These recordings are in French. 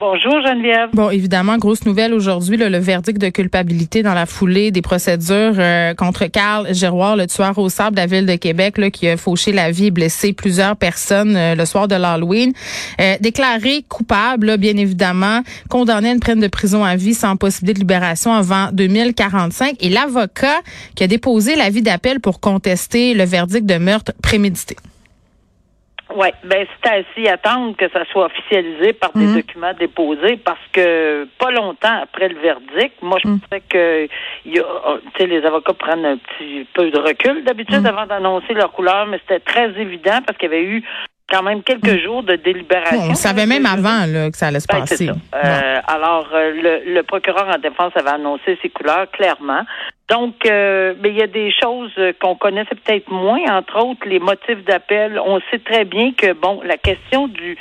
Bonjour, Geneviève. Bon, évidemment, grosse nouvelle aujourd'hui, le verdict de culpabilité dans la foulée des procédures euh, contre Carl Giroir, le tueur au sable de la ville de Québec, là, qui a fauché la vie et blessé plusieurs personnes euh, le soir de l'Halloween. Euh, déclaré coupable, bien évidemment, condamné à une peine de prison à vie sans possibilité de libération avant 2045. Et l'avocat qui a déposé l'avis d'appel pour contester le verdict de meurtre prémédité. Oui, ben c'est à s'y attendre que ça soit officialisé par des Mhm. documents déposés parce que pas longtemps après le verdict, moi je pensais que y a, tu sais, les avocats prennent un petit peu de recul d'habitude avant d'annoncer leur couleur, mais c'était très évident parce qu'il y avait eu quand même quelques jours de délibération. On savait même avant là, que ça allait se Ben, passer. ça. Euh, alors, euh, le, le procureur en défense avait annoncé ses couleurs clairement. Donc, euh, mais il y a des choses qu'on connaissait peut-être moins, entre autres les motifs d'appel. On sait très bien que, bon, la question du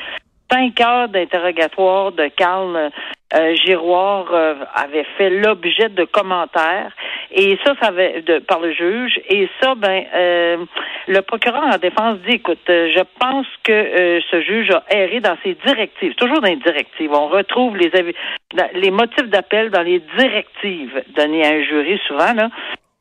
cinq heures d'interrogatoire de Carl euh, Giroir euh, avait fait l'objet de commentaires et ça, ça avait de, par le juge et ça, ben, euh, le procureur en défense dit, écoute, euh, je pense que euh, ce juge a erré dans ses directives, toujours dans les directives. On retrouve les les motifs d'appel dans les directives données à un jury souvent là.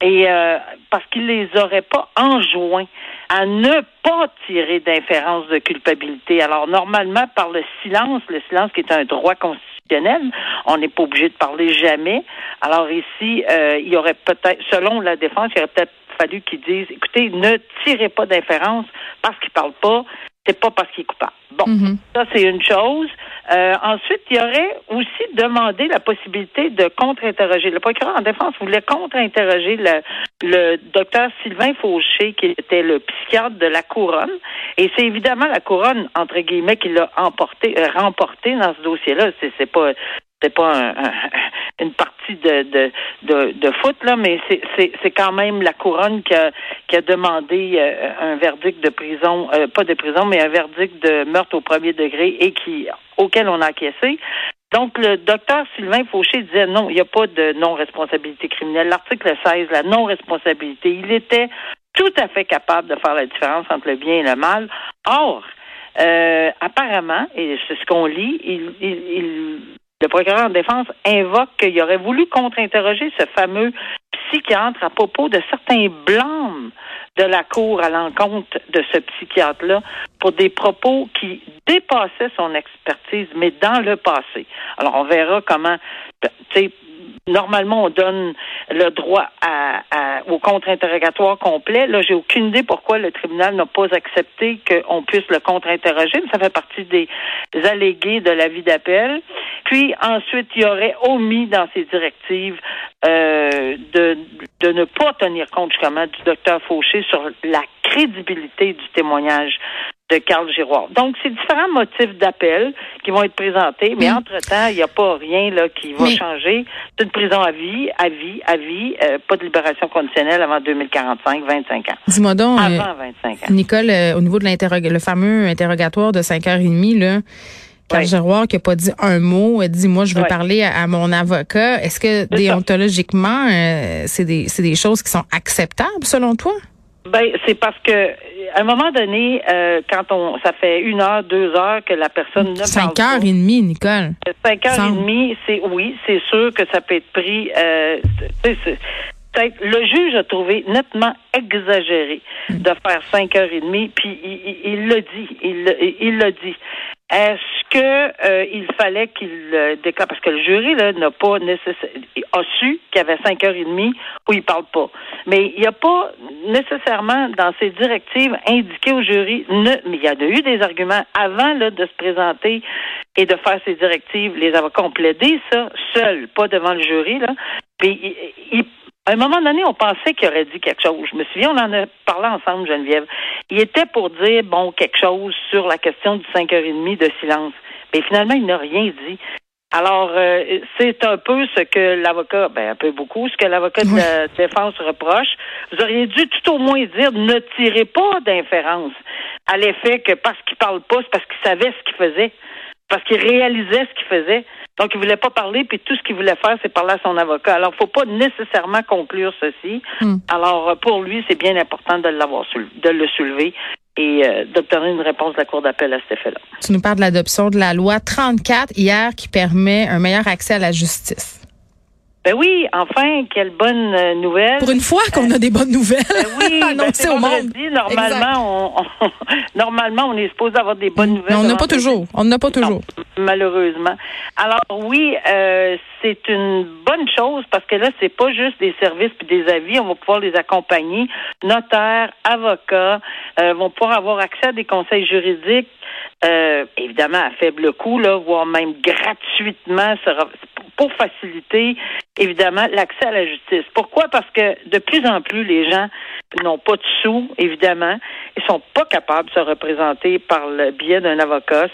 Et euh, parce qu'il les aurait pas enjoints à ne pas tirer d'inférence de culpabilité. Alors normalement, par le silence, le silence qui est un droit constitutionnel, on n'est pas obligé de parler jamais. Alors ici, euh, il y aurait peut-être, selon la défense, il aurait peut-être fallu qu'ils disent, écoutez, ne tirez pas d'inférence parce qu'il parle pas, c'est pas parce qu'il est coupable. Bon, Mhm. ça c'est une chose. Euh, ensuite, il y aurait aussi demandé la possibilité de contre-interroger. Le procureur en défense voulait contre-interroger le, le docteur Sylvain Fauché, qui était le psychiatre de la couronne. Et c'est évidemment la couronne, entre guillemets, qui l'a emporté, euh, remporté dans ce dossier-là. C'est, c'est pas c'est pas un- un- une partie de, de, de, de foot, là, mais c'est quand même la couronne qui a, qui a demandé euh, un verdict de prison, euh, pas de prison, mais un verdict de meurtre au premier degré et qui auquel on a acquiescé. Donc, le docteur Sylvain Fauché disait non, il n'y a pas de non-responsabilité criminelle. L'article 16, la non-responsabilité, il était tout à fait capable de faire la différence entre le bien et le mal. Or, euh, apparemment, et c'est ce qu'on lit, il, il, il- le procureur en défense invoque qu'il aurait voulu contre-interroger ce fameux psychiatre à propos de certains blâmes de la Cour à l'encontre de ce psychiatre-là pour des propos qui dépassaient son expertise, mais dans le passé. Alors, on verra comment, tu sais, normalement, on donne le droit à, à- au contre-interrogatoire complet. Là, j'ai aucune idée pourquoi le tribunal n'a pas accepté qu'on puisse le contre-interroger, mais ça fait partie des allégués de l'avis d'appel. Puis ensuite, il aurait omis dans ses directives euh, de, de ne pas tenir compte justement du docteur Fauché sur la crédibilité du témoignage de Carl Giroir. Donc, c'est différents motifs d'appel qui vont être présentés, mais Mm. entre-temps, il n'y a pas rien là qui va Mais- changer. C'est une prison à vie, à vie, à vie, euh, pas de libération conditionnelle avant 2045, 25 ans. Dis-moi donc, euh, Avant 25 ans. Nicole, euh, au niveau de l'interroga- le fameux interrogatoire de 5h30, là, Carl Ouais. Giroir qui a pas dit un mot, a dit moi je veux parler à, à mon avocat. Est-ce que déontologiquement euh, c'est des c'est des choses qui sont acceptables selon toi? Ben, c'est parce que à un moment donné, euh, quand on ça fait une heure, deux heures que la personne ne parle Cinq pas. heures et demie, Nicole. Cinq heures et demie, c'est oui, c'est sûr que ça peut être pris. Euh, c'est- c'est- peut-être le juge a trouvé nettement exagéré de faire cinq heures et demie, puis il, il- il l'a dit, il il l'a dit. Est-ce que euh, il fallait qu'il euh, déclare parce que le jury là n'a pas nécessairement a su qu'il y avait cinq heures et demie où il parle pas, mais il n'y a pas nécessairement dans ses directives indiqué au jury ne, mais il y a eu des arguments avant là de se présenter et de faire ses directives. Les avocats ont plaidé ça seuls, pas devant le jury là. Puis il- il- à un moment donné, on pensait qu'il aurait dit quelque chose. Je me souviens, on en a parlé ensemble, Geneviève. Il était pour dire, bon, quelque chose sur la question du 5h30 de silence. Mais finalement, il n'a rien dit. Alors, euh, c'est un peu ce que l'avocat, ben un peu beaucoup, ce que l'avocat de la défense reproche. Vous auriez dû tout au moins dire ne tirez pas d'inférence à l'effet que parce qu'il parle pas, c'est parce qu'il savait ce qu'il faisait, parce qu'il réalisait ce qu'il faisait. Donc, il voulait pas parler, puis tout ce qu'il voulait faire, c'est parler à son avocat. Alors, faut pas nécessairement conclure ceci. Hmm. Alors, pour lui, c'est bien important de l'avoir, de le soulever et euh, d'obtenir une réponse de la Cour d'appel à cet effet-là. Tu nous parles de l'adoption de la loi 34 hier qui permet un meilleur accès à la justice. Ben oui, enfin, quelle bonne euh, nouvelle. Pour une fois qu'on a des bonnes nouvelles. Ben oui, ben c'est au monde. Normalement, on, on, normalement, on est supposé avoir des bonnes nouvelles. Mais on n'a pas toujours. On n'a pas toujours. Non, malheureusement. Alors oui, euh, c'est une bonne chose parce que là, c'est pas juste des services puis des avis. On va pouvoir les accompagner. Notaires, avocats euh, vont pouvoir avoir accès à des conseils juridiques euh, évidemment à faible coût, là, voire même gratuitement, pour faciliter évidemment l'accès à la justice. Pourquoi? Parce que de plus en plus, les gens n'ont pas de sous, évidemment, ils sont pas capables de se représenter par le biais d'un avocat,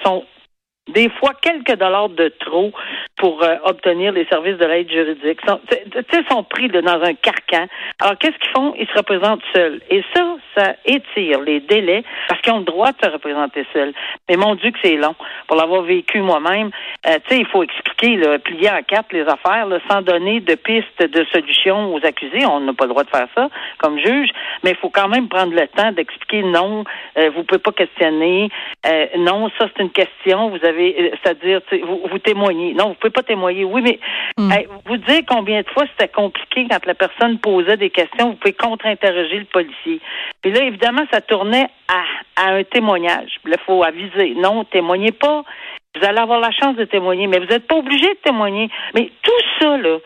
des fois quelques dollars de trop pour euh, obtenir les services de l'aide juridique. Sais, sont pris dans un carcan. Alors, qu'est-ce qu'ils font? Ils se représentent seuls. Et ça, ça étire les délais parce qu'ils ont le droit de se représenter seuls. Mais mon Dieu que c'est long. Pour l'avoir vécu moi-même, euh, tu sais, il faut expliquer, là, plier en quatre les affaires, là, sans donner de pistes de solution aux accusés. On n'a pas le droit de faire ça comme juge, mais il faut quand même prendre le temps d'expliquer non, euh, vous pouvez pas questionner, euh, non, ça c'est une question, vous avez, euh, c'est-à-dire, vous, vous témoignez. Non, vous pouvez pas témoigner. Oui, mais Hmm. vous dire combien de fois c'était compliqué quand la personne posait des questions, vous pouvez contre-interroger le policier. Puis là, évidemment, ça tournait à, à un témoignage. Il faut aviser. Non, témoignez pas. Vous allez avoir la chance de témoigner, mais vous n'êtes pas obligé de témoigner. Mais tout ça, là,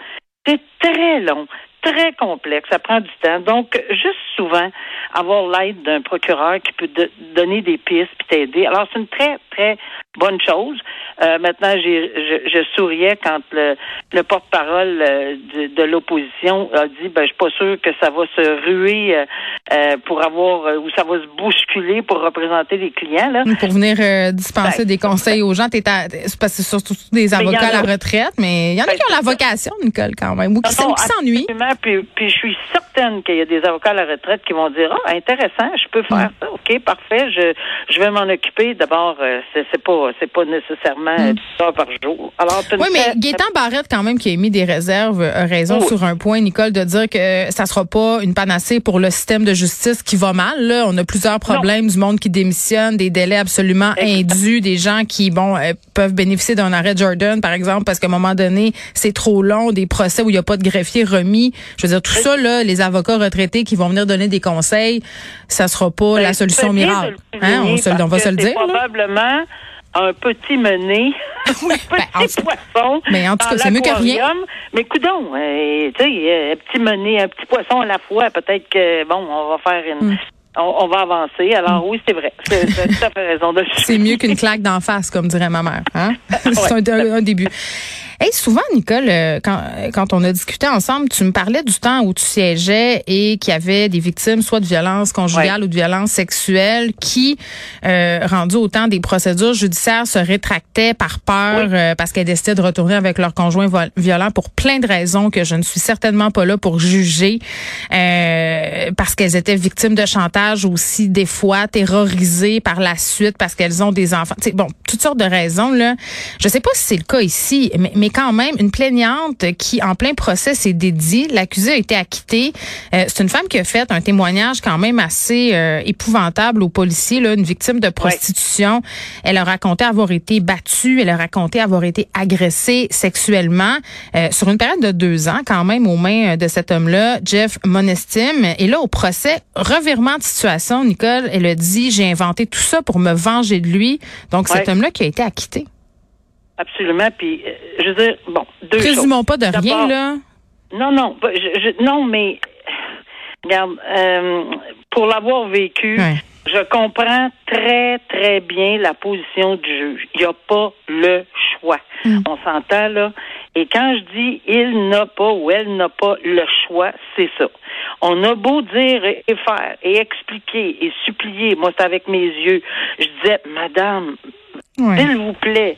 c'est très long très complexe, ça prend du temps. Donc, juste souvent, avoir l'aide d'un procureur qui peut donner des pistes puis t'aider. Alors, c'est une très, très bonne chose. Euh, maintenant, j'ai, je, je, souriais quand le, le porte-parole euh, de, de, l'opposition a dit, ben, je suis pas sûr que ça va se ruer euh, euh pour avoir, ou ça va se bousculer pour représenter les clients. Là. Pour venir dispenser ben, des conseils aux gens. T'es c'est parce que c'est surtout des avocats à la retraite, mais il y en a ben, qui ont la vocation, Nicole, quand même, ou qui s'ennuient. Puis, puis, je suis certaine qu'il y a des avocats à la retraite qui vont dire, ah, intéressant, je peux faire ça. OK, parfait, je, je vais m'en occuper. D'abord, c'est pas, c'est pas nécessairement mm. ça par jour. Alors, oui, mais Gaétan Barrette, quand même, qui a émis des réserves, a raison sur un point, Nicole, de dire que ça sera pas une panacée pour le système de justice qui va mal. Là, on a plusieurs problèmes, du monde qui démissionne, des délais absolument indus, des gens qui, bon, euh, peuvent bénéficier d'un arrêt Jordan, par exemple, parce qu'à un moment donné, c'est trop long, des procès où il n'y a pas de greffier remis. Je veux dire, tout ça, là, les avocats retraités qui vont venir donner des conseils, ça sera pas ben, la solution miracle. Hein? On, se, on va se le dire. Probablement un petit mené, un ben, petit poisson. Mais en tout cas, c'est mieux que rien. Mais coudon, euh, tu sais, euh, un petit mené, un petit poisson à la fois, peut-être que, bon, on va faire une. Hmm. On, va avancer. Alors hmm. oui, c'est vrai. Tu as tout à fait raison. C'est mieux qu'une claque d'en face, comme dirait ma mère. Hein? c'est un, début. Hey, souvent, Nicole, euh, quand, quand on a discuté ensemble, tu me parlais du temps où tu siégeais et qu'il y avait des victimes, soit de violence conjugale ou de violence sexuelle, qui, euh, rendu au temps des procédures judiciaires, se rétractaient par peur euh, parce qu'elles décidaient de retourner avec leur conjoint violent pour plein de raisons que je ne suis certainement pas là pour juger, euh, parce qu'elles étaient victimes de chantage aussi, des fois terrorisées par la suite parce qu'elles ont des enfants. T'sais, bon, toutes sortes de raisons là. Je sais pas si c'est le cas ici, mais, mais quand même une plaignante qui, en plein procès, s'est dédiée. L'accusé a été acquitté. Euh, c'est une femme qui a fait un témoignage quand même assez euh, épouvantable aux policiers, là, une victime de prostitution. Elle a raconté avoir été battue, elle a raconté avoir été agressée sexuellement euh, sur une période de deux ans quand même aux mains de cet homme-là, Jeff Monestime. Et là, au procès, revirement de situation, Nicole, elle a dit, j'ai inventé tout ça pour me venger de lui. Donc, cet homme-là qui a été acquitté. Absolument. Puis, euh, je veux dire, bon, deux Présumons pas de rien, là. Non, non, je, non, mais regarde, euh, pour l'avoir vécu, je comprends très, très bien la position du juge. Il n'y a pas le choix. Mm. On s'entend, là. Et quand je dis il n'a pas ou elle n'a pas le choix, c'est ça. On a beau dire et faire et expliquer et supplier. Moi, c'est avec mes yeux. Je disais, Madame, s'il vous plaît,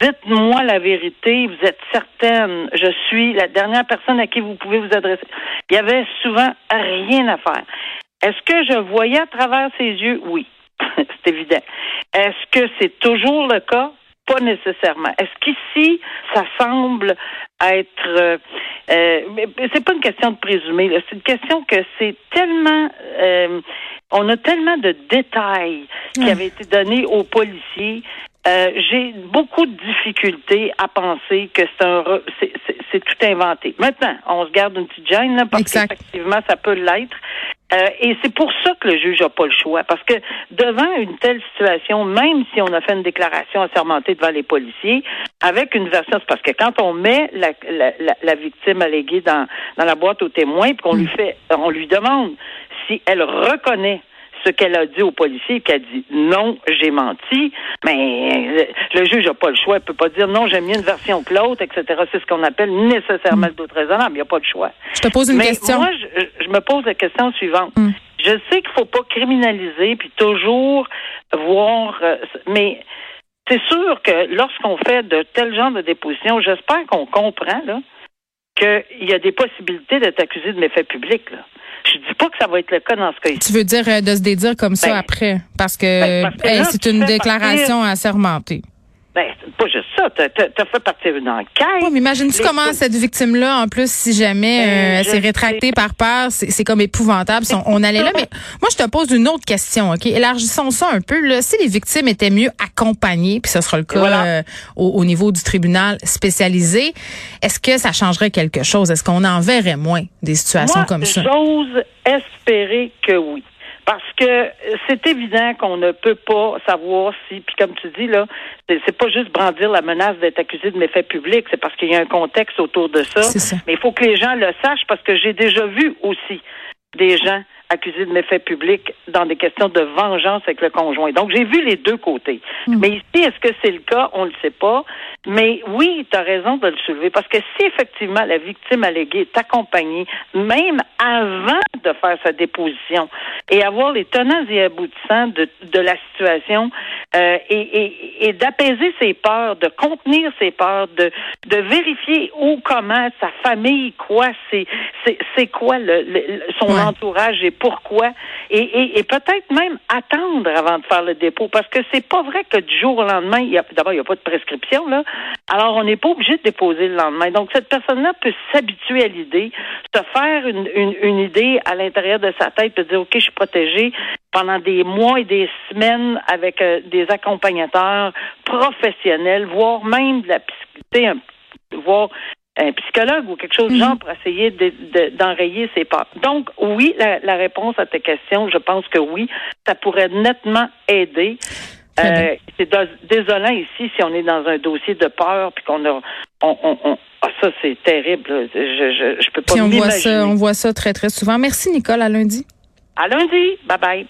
Dites-moi la vérité, vous êtes certaine, je suis la dernière personne à qui vous pouvez vous adresser. Il y avait souvent rien à faire. Est-ce que je voyais à travers ses yeux? Oui, c'est évident. Est-ce que c'est toujours le cas? Pas nécessairement. Est-ce qu'ici, ça semble être... Euh, euh, c'est pas une question de présumer, c'est une question que c'est tellement... Euh, on a tellement de détails qui avaient été donnés aux policiers euh, j'ai beaucoup de difficultés à penser que c'est un c'est tout inventé. Maintenant, on se garde une petite gêne là, parce qu'effectivement, ça peut l'être. Euh, et c'est pour ça que le juge n'a pas le choix. Parce que devant une telle situation, même si on a fait une déclaration assermentée devant les policiers, avec une version, c'est parce que quand on met la, la, la, victime alléguée dans, dans la boîte aux témoins, puis qu'on lui fait, on lui demande si elle reconnaît ce qu'elle a dit au policier, qu'elle dit non, j'ai menti, mais le, juge n'a pas le choix. Il peut pas dire non, j'aime mieux une version que l'autre, etc. C'est ce qu'on appelle nécessairement le doute raisonnable. Il n'y a pas de choix. Je te pose une question. Moi, je, me pose la question suivante. Hmm. Je sais qu'il faut pas criminaliser puis toujours voir, euh, mais c'est sûr que lorsqu'on fait de tels genres de dépositions, j'espère qu'on comprend là qu'il y a des possibilités d'être accusé de méfaits publics. Là. Je dis pas que ça va être le cas dans ce cas-ci. Tu veux dire euh, de se dédire comme ça ben, après, parce que, ben, c'est une déclaration assermentée. Ben, pas juste ça. Tu as, fait partir une enquête. Oui, mais imagine-tu comment cette victime-là, en plus, si jamais ben, euh, elle s'est rétractée par peur, c'est comme épouvantable. On, allait là. Mais moi, je te pose une autre question, OK? Élargissons ça un peu. Là. Si les victimes étaient mieux accompagnées, puis ce sera le cas euh, au, niveau du tribunal spécialisé, est-ce que ça changerait quelque chose? Est-ce qu'on en verrait moins des situations comme ça? J'ose espérer que oui. Parce que c'est évident qu'on ne peut pas savoir si, puis comme tu dis, là, c'est pas juste brandir la menace d'être accusé de méfaits publics, c'est parce qu'il y a un contexte autour de ça. ça. Mais il faut que les gens le sachent parce que j'ai déjà vu aussi des gens accusés de méfaits publics dans des questions de vengeance avec le conjoint. Donc, j'ai vu les deux côtés. Hmm. Mais ici, est-ce que c'est le cas? On ne le sait pas. Mais oui, tu as raison de le soulever, parce que si effectivement la victime alléguée est accompagnée, même avant de faire sa déposition, et avoir les tenants et aboutissants de, de la situation, euh, et, et, et d'apaiser ses peurs, de contenir ses peurs, de, de vérifier où, comment, sa famille, quoi, c'est, c'est, quoi le, son entourage et pourquoi, et, peut-être même attendre avant de faire le dépôt, parce que c'est pas vrai que du jour au lendemain, d'abord, il n'y a pas de prescription, là, alors on n'est pas obligé de déposer le lendemain. Donc, cette personne-là peut s'habituer à l'idée, se faire une, une, idée à l'intérieur de sa tête, peut dire, OK, je suis protégé pendant des mois et des semaines avec euh, des accompagnateurs professionnels, voire même de la psychologie, voire un psychologue ou quelque chose de genre mhm. pour essayer d'enrayer ces peurs. Donc, oui, la, réponse à ta question, je pense que oui, ça pourrait nettement aider. Euh, c'est désolant ici si on est dans un dossier de peur puis qu'on a on, on, ah, ça c'est terrible. Je, je, je peux pas on voit ça, on voit ça très très souvent. Merci Nicole, à lundi. À lundi. Bye bye.